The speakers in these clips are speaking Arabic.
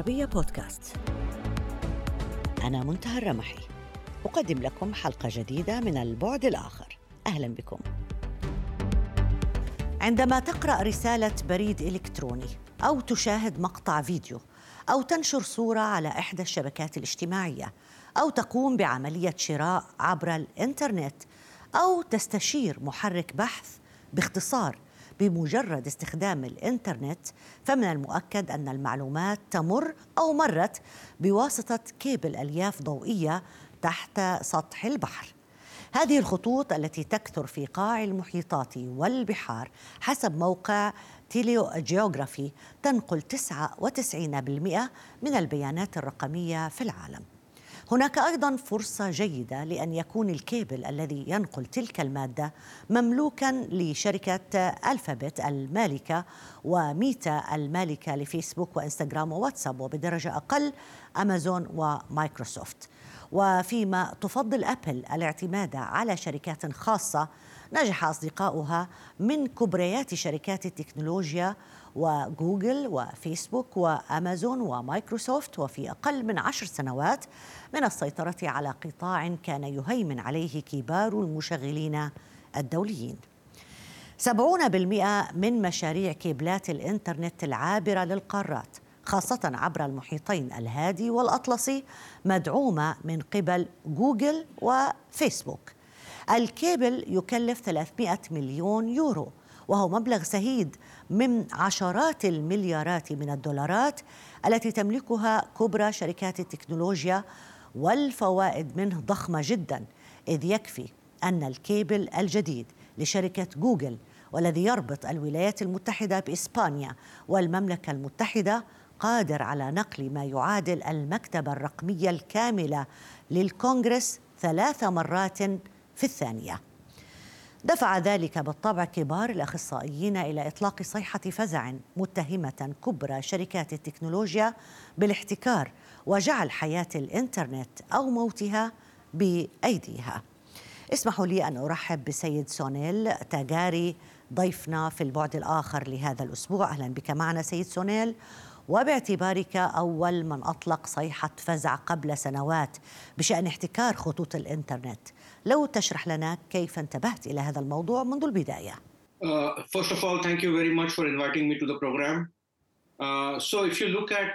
العربية بودكاست. أنا منتهى الرمحي. أقدم لكم حلقة جديدة من البعد الآخر. أهلا بكم. عندما تقرأ رسالة بريد إلكتروني أو تشاهد مقطع فيديو أو تنشر صورة على إحدى الشبكات الاجتماعية أو تقوم بعملية شراء عبر الإنترنت أو تستشير محرك بحث باختصار بمجرد استخدام الإنترنت فمن المؤكد أن المعلومات تمر أو مرت بواسطة كيبل ألياف ضوئية تحت سطح البحر. هذه الخطوط التي تكثر في قاع المحيطات والبحار حسب موقع TeleGeography تنقل 99% من البيانات الرقمية في العالم. هناك أيضا فرصة جيدة لأن يكون الكيبل الذي ينقل تلك المادة مملوكا لشركة الفابت المالكة وميتا المالكة لفيسبوك وإنستغرام وواتساب وبدرجة أقل أمازون ومايكروسوفت. وفيما تفضل أبل الاعتماد على شركات خاصة نجح أصدقاؤها من كبريات شركات التكنولوجيا وجوجل وفيسبوك وأمازون ومايكروسوفت وفي أقل من عشر سنوات من السيطرة على قطاع كان يهيمن عليه كبار المشغلين الدوليين. سبعون بالمئة من مشاريع كيبلات الإنترنت العابرة للقارات خاصة عبر المحيطين الهادي والأطلسي مدعومة من قبل جوجل وفيسبوك الكيبل يكلف 300 مليون يورو وهو مبلغ زهيد من عشرات المليارات من الدولارات التي تملكها كبرى شركات التكنولوجيا والفوائد منه ضخمة جدا إذ يكفي أن الكيبل الجديد لشركة جوجل والذي يربط الولايات المتحدة بإسبانيا والمملكة المتحدة قادر على نقل ما يعادل المكتبة الرقمية الكاملة للكونغرس ثلاث مرات في الثانية. دفع ذلك بالطبع كبار الأخصائيين إلى إطلاق صيحة فزع متهمة كبرى شركات التكنولوجيا بالاحتكار وجعل حياة الإنترنت أو موتها بأيديها. اسمحوا لي أن أرحب بسيد سونيل تاجاري ضيفنا في البعد الآخر لهذا الأسبوع. أهلا بك معنا سيد سونيل. وباعتبارك أول من أطلق صيحة فزع قبل سنوات بشأن احتكار خطوط الإنترنت. لو تشرح لنا كيف انتبهت إلى هذا الموضوع منذ البداية Uh, first of all, thank you very much for inviting me to the program. Uh, so, if you look at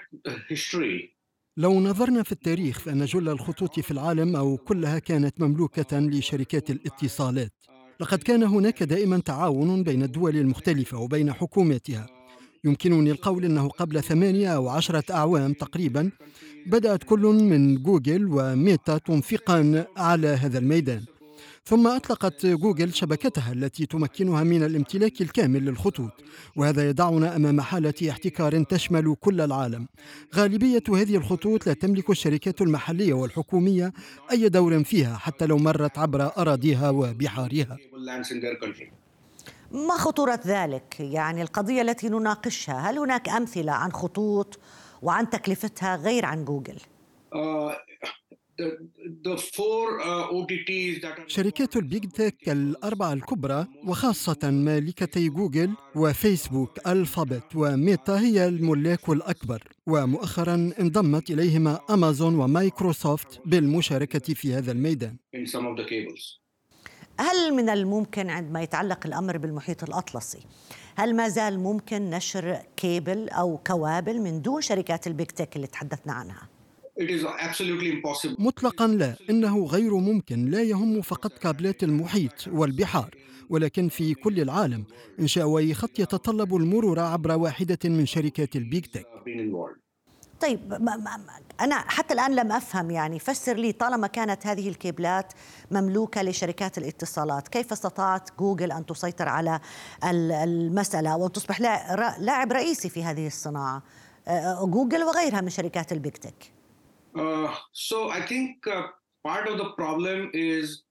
history, لو نظرنا في التاريخ فإن جل الخطوط في العالم أو كلها كانت مملوكة لشركات الاتصالات. لقد كان هناك دائما تعاون بين الدول المختلفة وبين حكوماتها. يمكنني القول أنه قبل ثمانية أو عشرة أعوام تقريبا بدأت كل من جوجل وميتا تنفقان على هذا الميدان. ثم أطلقت جوجل شبكتها التي تمكنها من الامتلاك الكامل للخطوط وهذا يضعنا أمام حالة احتكار تشمل كل العالم. غالبية هذه الخطوط لا تملك الشركات المحلية والحكومية أي دور فيها حتى لو مرت عبر أراضيها وبحارها. ما خطورة ذلك؟ يعني القضية التي نناقشها هل هناك أمثلة عن خطوط وعن تكلفتها غير عن جوجل؟ شركات البيج Tech الأربعة الكبرى وخاصة مالكتي جوجل وفيسبوك الفابت وميتا هي الملاك الأكبر. ومؤخرا انضمت إليهما أمازون ومايكروسوفت بالمشاركة في هذا الميدان. هل من الممكن عندما يتعلق الأمر بالمحيط الأطلسي هل ما زال ممكن نشر كيبل أو كوابل من دون شركات ال Big Tech اللي تحدثنا عنها؟ مطلقا لا إنه غير ممكن لا يهم فقط كابلات المحيط والبحار ولكن في كل العالم إنشاء اي خط يتطلب المرور عبر واحدة من شركات ال Big Tech طيب ما ما أنا حتى الآن لم أفهم يعني فسر لي طالما كانت هذه الكيبلات مملوكة لشركات الاتصالات كيف استطاعت جوجل أن تسيطر على المسألة وأن تصبح لاعب رئيسي في هذه الصناعة؟ جوجل وغيرها من شركات ال Big Tech. Uh, so I think uh, part of the problem is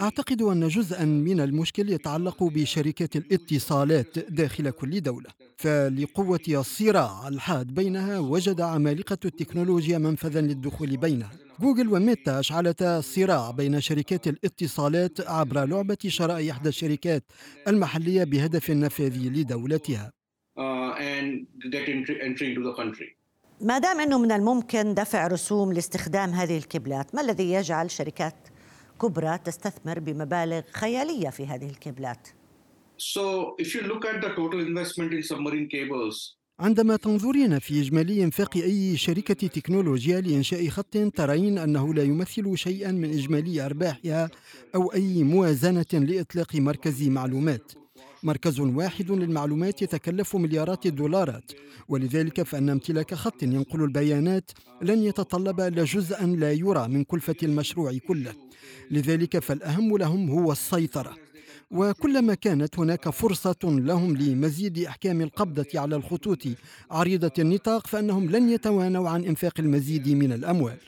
أعتقد أن جزءا من المشكل يتعلق بشركات الاتصالات داخل كل دولة. فلقوة الصراع الحاد بينها وجد عمالقة التكنولوجيا منفذا للدخول بينها. جوجل وميتا أشعلتا الصراع بين شركات الاتصالات عبر لعبة شراء إحدى الشركات المحلية بهدف النفاذ لدولتها. And ما دام أنه من الممكن دفع رسوم لاستخدام هذه الكبلات، ما الذي يجعل شركات كبرى تستثمر بمبالغ خيالية في هذه الكبلات؟ So if you look at the total investment in submarine cables, عندما تنظرين في إجمالي إنفاق أي شركة تكنولوجيا لإنشاء خط ترين أنه لا يمثل شيئا من إجمالي أرباحها أو أي موازنة لإطلاق مركز معلومات مركز واحد للمعلومات يتكلف مليارات الدولارات ولذلك فإن امتلاك خط ينقل البيانات لن يتطلب إلا جزءا لا يرى من كلفة المشروع كله. لذلك فالأهم لهم هو السيطرة. وكلما كانت هناك فرصة لهم لمزيد إحكام القبضة على الخطوط عريضة النطاق فإنهم لن يتوانوا عن إنفاق المزيد من الأموال.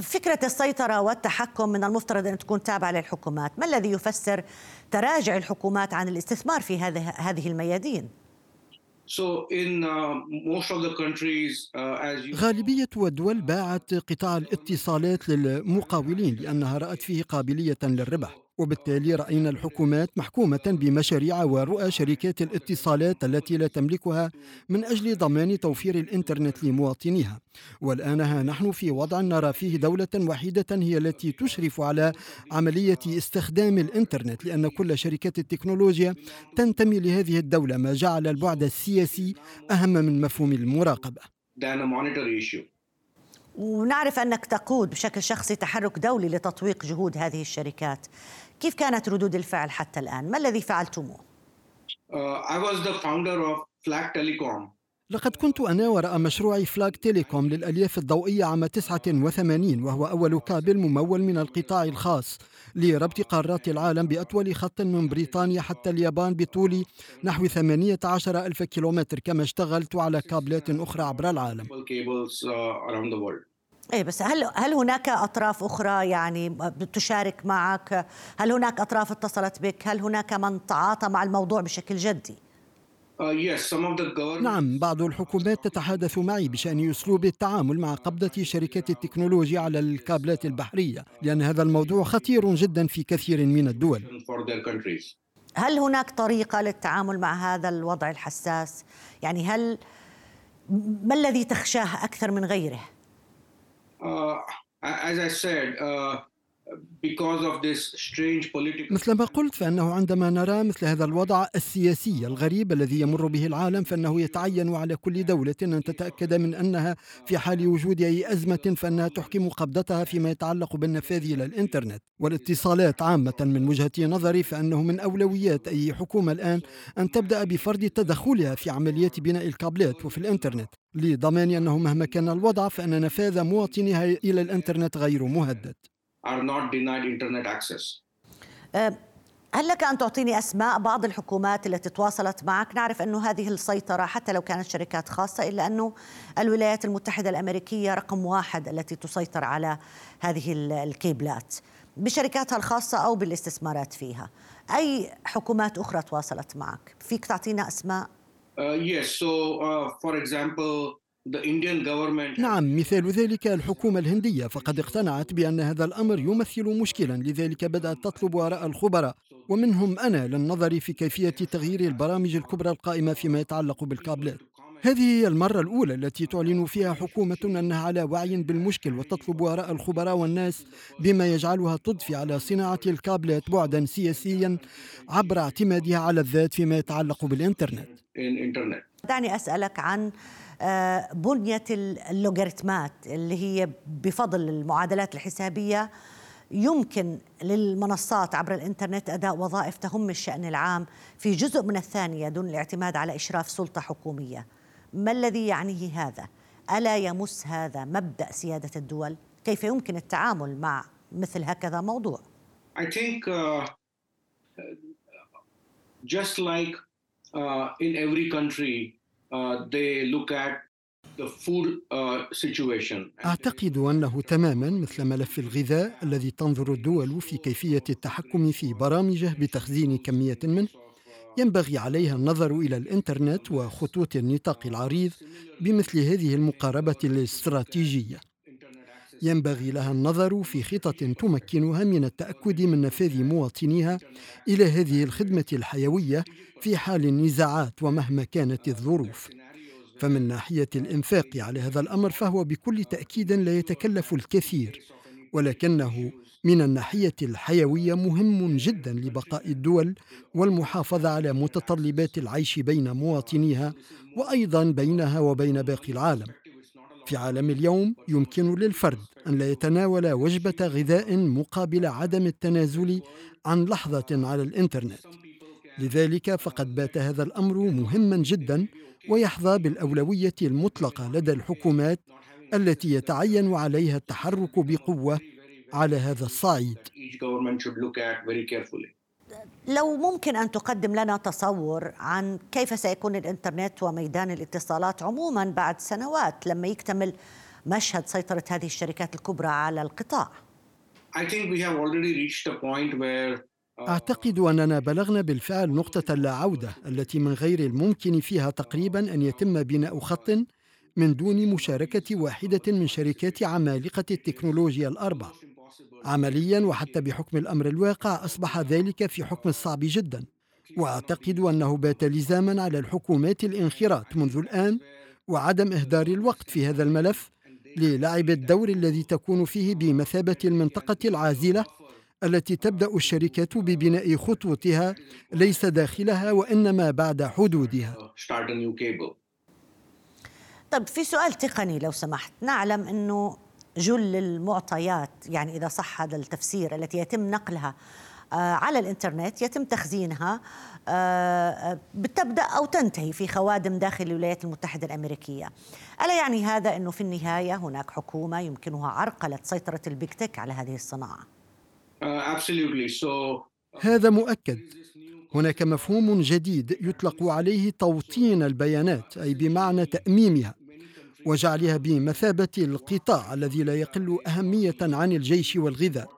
فكرة السيطرة والتحكم من المفترض أن تكون تابعة للحكومات ما الذي يفسر تراجع الحكومات عن الاستثمار في هذه هذه الميادين؟ Uh, uh. غالبية الدول باعت قطاع الاتصالات للمقاولين لأنها رأت فيه قابلية للربح وبالتالي رأينا الحكومات محكومة بمشاريع ورؤى شركات الاتصالات التي لا تملكها من أجل ضمان توفير الإنترنت لمواطنيها. والآن ها نحن في وضع نرى فيه دولة وحيدة هي التي تشرف على عملية استخدام الإنترنت لأن كل شركات التكنولوجيا تنتمي لهذه الدولة ما جعل البعد السياسي أهم من مفهوم المراقبة. ونعرف أنك تقود بشكل شخصي تحرك دولي لتطويق جهود هذه الشركات. كيف كانت ردود الفعل حتى الآن؟ ما الذي فعلتموه؟ Uh, I was the founder of Flag Telecom. لقد كنت أنا وراء مشروع Flag Telecom للألياف الضوئية عام 89 وهو أول كابل ممول من القطاع الخاص لربط قارات العالم بأطول خط من بريطانيا حتى اليابان بطول نحو 18 ألف كيلومتر كما اشتغلت على كابلات أخرى عبر العالم إيه بس هل هل هناك أطراف أخرى يعني تشارك معك؟ هل هناك أطراف اتصلت بك؟ هل هناك من تعاطى مع الموضوع بشكل جدي؟ uh, نعم بعض الحكومات تتحدث معي بشأن أسلوب التعامل مع قبضة شركات التكنولوجيا على الكابلات البحرية لأن هذا الموضوع خطير جدا في كثير من الدول هل هناك طريقة للتعامل مع هذا الوضع الحساس؟ يعني هل ما الذي تخشاه أكثر من غيره؟ Uh, as I said, uh, مثل ما قلت فإنه عندما نرى مثل هذا الوضع السياسي الغريب الذي يمر به العالم فإنه يتعين على كل دولة أن تتأكد من أنها في حال وجود أي أزمة فإنها تحكم قبضتها فيما يتعلق بالنفاذ إلى الإنترنت. والاتصالات عامة من وجهة نظري فإنه من أولويات أي حكومة الآن أن تبدأ بفرض تدخلها في عمليات بناء الكابلات وفي الإنترنت. لضمان أنه مهما كان الوضع فإن نفاذ مواطنيها إلى الإنترنت غير مهدد. Are not denied internet access. أه، هل لك أن تعطيني أسماء بعض الحكومات التي تواصلت معك؟ نعرف أنه هذه السيطرة حتى لو كانت شركات خاصة إلا أنه الولايات المتحدة الأمريكية رقم واحد التي تسيطر على هذه الكيبلات بشركاتها الخاصة أو بالاستثمارات فيها أي حكومات أخرى تواصلت معك؟ فيك تعطينا أسماء؟ Uh, yes, so uh, for example, نعم مثال ذلك الحكومة الهندية. فقد اقتنعت بأن هذا الأمر يمثل مشكلا. لذلك بدأت تطلب آراء الخبراء. ومنهم أنا للنظر في كيفية تغيير البرامج الكبرى القائمة فيما يتعلق بالكابلات. هذه هي المرة الأولى التي تعلن فيها حكومة أنها على وعي بالمشكل وتطلب آراء الخبراء والناس بما يجعلها تضفي على صناعة الكابلات بعدا سياسيا عبر اعتمادها على الذات فيما يتعلق بالإنترنت. دعني أسألك عن بنية اللوغاريتمات اللي هي بفضل المعادلات الحسابية يمكن للمنصات عبر الإنترنت أداء وظائف تهم الشأن العام في جزء من الثانية دون الاعتماد على إشراف سلطة حكومية. ما الذي يعنيه هذا؟ ألا يمس هذا مبدأ سيادة الدول؟ كيف يمكن التعامل مع مثل هكذا موضوع؟ I think uh, just like uh, in every country they look at uh. أعتقد أنه تماما مثل ملف الغذاء الذي تنظر الدول في كيفية التحكم في برامجه بتخزين كمية منه ينبغي عليها النظر إلى الإنترنت وخطوط النطاق العريض بمثل هذه المقاربة الاستراتيجية ينبغي لها النظر في خطط تمكنها من التأكد من نفاذ مواطنيها إلى هذه الخدمة الحيوية في حال النزاعات ومهما كانت الظروف. فمن ناحية الإنفاق على هذا الأمر فهو بكل تأكيد لا يتكلف الكثير ولكنه من الناحية الحيوية مهم جدا لبقاء الدول والمحافظة على متطلبات العيش بين مواطنيها وأيضا بينها وبين باقي العالم. في عالم اليوم يمكن للفرد أن لا يتناول وجبة غذاء مقابل عدم التنازل عن لحظة على الإنترنت. لذلك فقد بات هذا الأمر مهما جدا ويحظى بالأولوية المطلقة لدى الحكومات التي يتعين عليها التحرك بقوة على هذا الصعيد. لو ممكن أن تقدم لنا تصور عن كيف سيكون الإنترنت وميدان الاتصالات عموما بعد سنوات لما يكتمل مشهد سيطرة هذه الشركات الكبرى على القطاع. uh, أعتقد أننا بلغنا بالفعل نقطة لا عوده التي من غير الممكن فيها تقريبا أن يتم بناء خط من دون مشاركة واحدة من شركات عمالقة التكنولوجيا الأربع. عمليا وحتى بحكم الأمر الواقع أصبح ذلك في حكم الصعب جدا. وأعتقد أنه بات لزاما على الحكومات الانخراط منذ الآن وعدم إهدار الوقت في هذا الملف للعب الدور الذي تكون فيه بمثابة المنطقة العازلة التي تبدأ الشركات ببناء خطوطها ليس داخلها وإنما بعد حدودها. طيب في سؤال تقني لو سمحت. نعلم أنه جل المعطيات يعني إذا صح هذا التفسير التي يتم نقلها آه، على الإنترنت يتم تخزينها آه، آه، بتبدأ أو تنتهي في خوادم داخل الولايات المتحدة الأمريكية. ألا يعني هذا إنه في النهاية هناك حكومة يمكنها عرقلة سيطرة البيج تك على هذه الصناعة؟ هذا مؤكد. هناك مفهوم جديد يطلق عليه توطين البيانات أي بمعنى تأميمها. وجعلها بمثابة القطاع الذي لا يقل أهمية عن الجيش والغذاء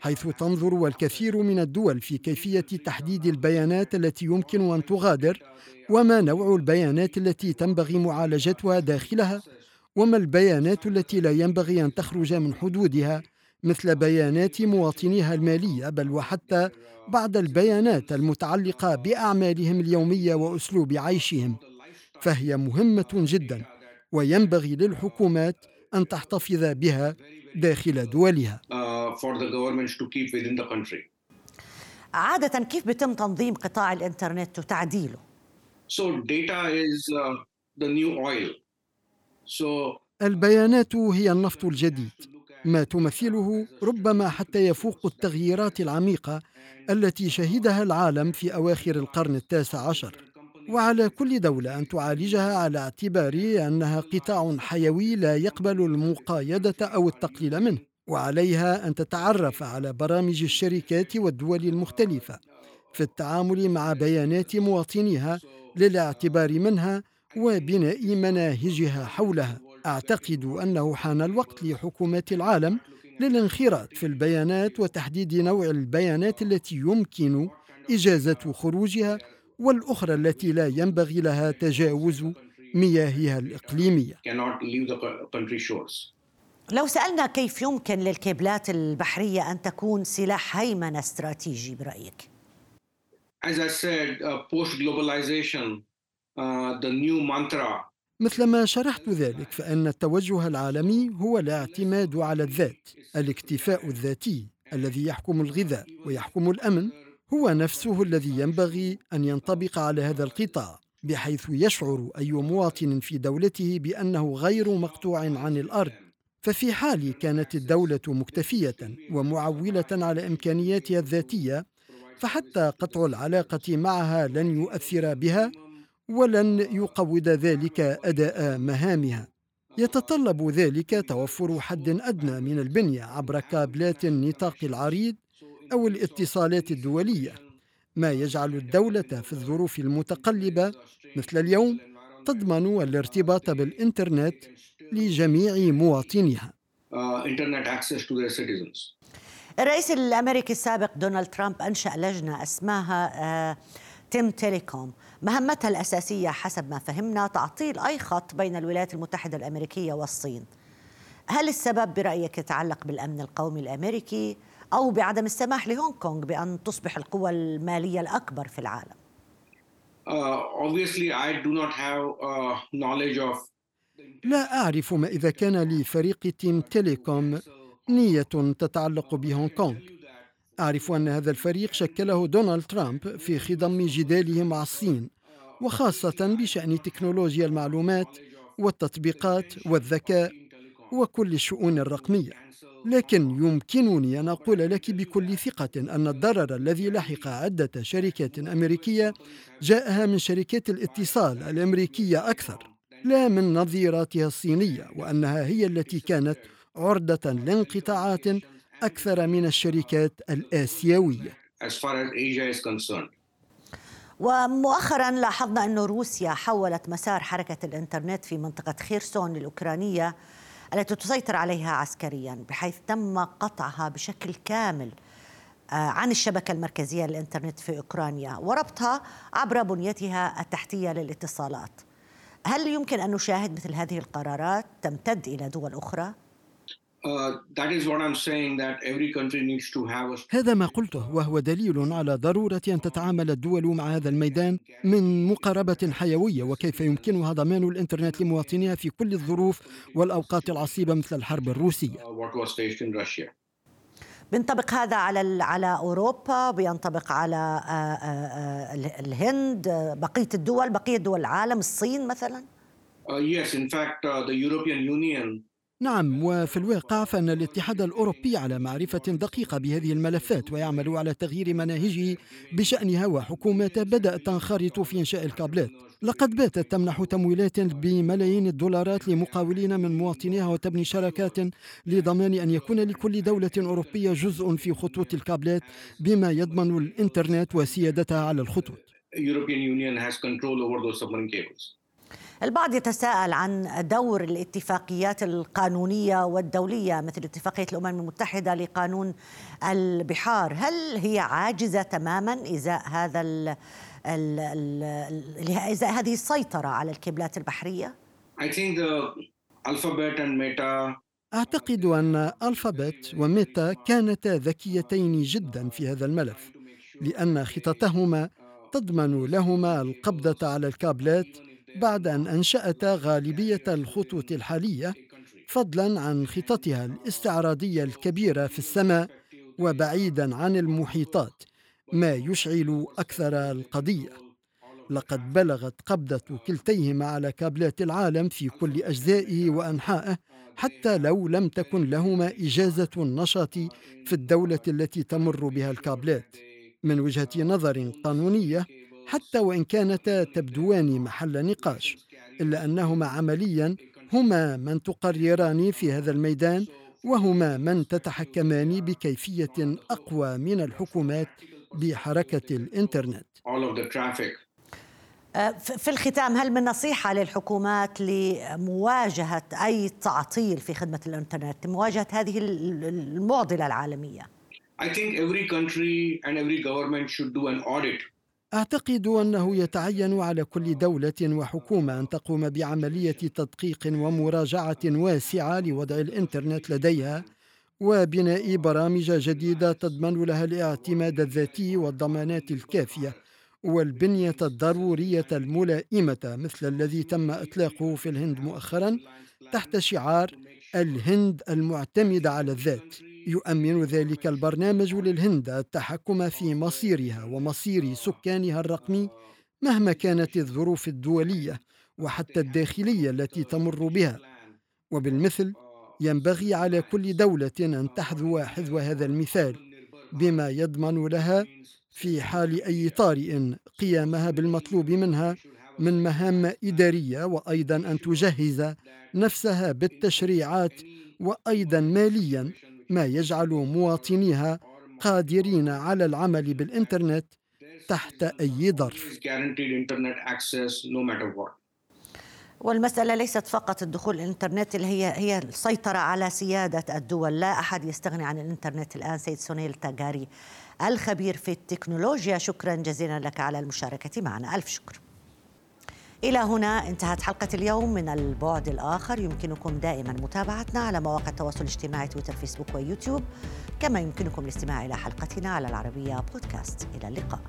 حيث تنظر الكثير من الدول في كيفية تحديد البيانات التي يمكن أن تغادر وما نوع البيانات التي تنبغي معالجتها داخلها وما البيانات التي لا ينبغي أن تخرج من حدودها مثل بيانات مواطنيها المالية بل وحتى بعض البيانات المتعلقة بأعمالهم اليومية وأسلوب عيشهم. فهي مهمة جداً. وينبغي للحكومات أن تحتفظ بها داخل دولها uh, عادة كيف بتم تنظيم قطاع الإنترنت وتعديله؟ So data is uh, the new oil. So البيانات هي النفط الجديد ما تمثله ربما حتى يفوق التغييرات العميقة التي شهدها العالم في أواخر القرن التاسع عشر وعلى كل دولة أن تعالجها على اعتبار أنها قطاع حيوي لا يقبل المقايدة أو التقليل منه وعليها أن تتعرف على برامج الشركات والدول المختلفة في التعامل مع بيانات مواطنيها للاعتبار منها وبناء مناهجها حولها. أعتقد أنه حان الوقت لحكومات العالم للانخراط في البيانات وتحديد نوع البيانات التي يمكن إجازة خروجها والأخرى التي لا ينبغي لها تجاوز مياهها الإقليمية. لو سألنا كيف يمكن للكيبلات البحرية أن تكون سلاح هيمنة استراتيجي برأيك؟ As I said, uh, post-globalization, uh, the new mantra. مثل ما شرحت ذلك فإن التوجه العالمي هو الاعتماد على الذات الاكتفاء الذاتي الذي يحكم الغذاء ويحكم الأمن. هو نفسه الذي ينبغي أن ينطبق على هذا القطاع بحيث يشعر أي مواطن في دولته بأنه غير مقطوع عن الأرض. ففي حال كانت الدولة مكتفية ومعولة على إمكانياتها الذاتية فحتى قطع العلاقة معها لن يؤثر بها ولن يقوض ذلك أداء مهامها. يتطلب ذلك توفر حد أدنى من البنية عبر كابلات النطاق العريض أو الاتصالات الدولية. ما يجعل الدولة في الظروف المتقلبة مثل اليوم تضمن الارتباط بالإنترنت لجميع مواطنيها. الرئيس الأمريكي السابق دونالد ترامب أنشأ لجنة اسمها Team Telecom. مهمتها الأساسية حسب ما فهمنا تعطيل أي خط بين الولايات المتحدة الأمريكية والصين. هل السبب برأيك يتعلق بالأمن القومي الأمريكي؟ أو بعدم السماح لهونغ كونغ بأن تصبح القوى المالية الأكبر في العالم؟ Uh, uh, لا أعرف ما إذا كان لفريق Team Telecom نية تتعلق بهونغ كونغ أعرف أن هذا الفريق شكله دونالد ترامب في خضم جداله مع الصين وخاصة بشأن تكنولوجيا المعلومات والتطبيقات والذكاء وكل الشؤون الرقمية. لكن يمكنني أن أقول لك بكل ثقة أن الضرر الذي لحق عدة شركات أمريكية جاءها من شركات الاتصال الأمريكية أكثر لا من نظيراتها الصينية وأنها هي التي كانت عرضة لانقطاعات أكثر من الشركات الآسيوية. ومؤخرا لاحظنا أن روسيا حولت مسار حركة الإنترنت في منطقة خيرسون الأوكرانية التي تسيطر عليها عسكريا بحيث تم قطعها بشكل كامل آه، عن الشبكة المركزية للإنترنت في أوكرانيا وربطها عبر بنيتها التحتية للاتصالات هل يمكن أن نشاهد مثل هذه القرارات تمتد إلى دول أخرى؟ هذا ما قلته وهو دليل على ضرورة أن تتعامل الدول مع هذا الميدان من مقاربة حيوية وكيف يمكنها ضمان الإنترنت لمواطنيها في كل الظروف والأوقات العصيبة مثل الحرب الروسية. Uh, بينطبق هذا على على أوروبا بينطبق على الهند بقية الدول بقية دول العالم الصين مثلا؟ Uh, yes, in fact, uh, the European Union نعم وفي الواقع فإن الاتحاد الأوروبي على معرفة دقيقة بهذه الملفات ويعمل على تغيير مناهجه بشأنها وحكوماته بدأت تنخرط في إنشاء الكابلات لقد باتت تمنح تمويلات بملايين الدولارات لمقاولين من مواطنيها وتبني شراكات لضمان أن يكون لكل دولة أوروبية جزء في خطوط الكابلات بما يضمن الإنترنت وسيادتها على الخطوط. European Union has control over those submarine cables. البعض يتساءل عن دور الاتفاقيات القانونية والدولية مثل اتفاقية الأمم المتحدة لقانون البحار، هل هي عاجزة تماما إزاء هذا ال ال ال إزاء هذه السيطرة على الكيبلات البحرية؟ I think the alphabet and meta أعتقد أن ألفابت وميتا كانتا ذكيتين جدا في هذا الملف لأن خططهما تضمن لهما القبضة على الكابلات بعد أن أنشأتا غالبية الخطوط الحالية فضلا عن خططها الاستعراضية الكبيرة في السماء وبعيدا عن المحيطات ما يشعل أكثر القضية. لقد بلغت قبضة كلتيهما على كابلات العالم في كل أجزائه وأنحائه حتى لو لم تكن لهما إجازة النشاط في الدولة التي تمر بها الكابلات. من وجهة نظر قانونية حتى وإن كانتا تبدوان محل نقاش إلا أنهما عمليا هما من تقرران في هذا الميدان وهما من تتحكمان بكيفية أقوى من الحكومات بحركة الإنترنت. أه، في الختام هل من نصيحة للحكومات لمواجهة أي تعطيل في خدمة الإنترنت لمواجهة هذه المعضلة العالمية؟ I think every country and every government should do an audit أعتقد أنه يتعين على كل دولة وحكومة أن تقوم بعملية تدقيق ومراجعة واسعة لوضع الإنترنت لديها وبناء برامج جديدة تضمن لها الاعتماد الذاتي والضمانات الكافية والبنية الضرورية الملائمة مثل الذي تم إطلاقه في الهند مؤخرا تحت شعار الهند المعتمده على الذات. يؤمن ذلك البرنامج للهند التحكم في مصيرها ومصير سكانها الرقمي مهما كانت الظروف الدولية وحتى الداخلية التي تمر بها. وبالمثل ينبغي على كل دولة أن تحذو حذو هذا المثال بما يضمن لها في حال أي طارئ قيامها بالمطلوب منها من مهام إدارية وأيضا أن تجهز نفسها بالتشريعات وأيضا ماليا ما يجعل مواطنيها قادرين على العمل بالإنترنت تحت أي ظرف. والمسألة ليست فقط الدخول الإنترنت اللي هي هي السيطرة على سيادة الدول. لا أحد يستغني عن الإنترنت الآن سيد سونيل تاغاري الخبير في التكنولوجيا. شكرا جزيلا لك على المشاركة معنا. ألف شكر. إلى هنا انتهت حلقة اليوم من البعد الآخر. يمكنكم دائما متابعتنا على مواقع التواصل الاجتماعي تويتر فيسبوك ويوتيوب كما يمكنكم الاستماع إلى حلقتنا على العربية بودكاست. إلى اللقاء.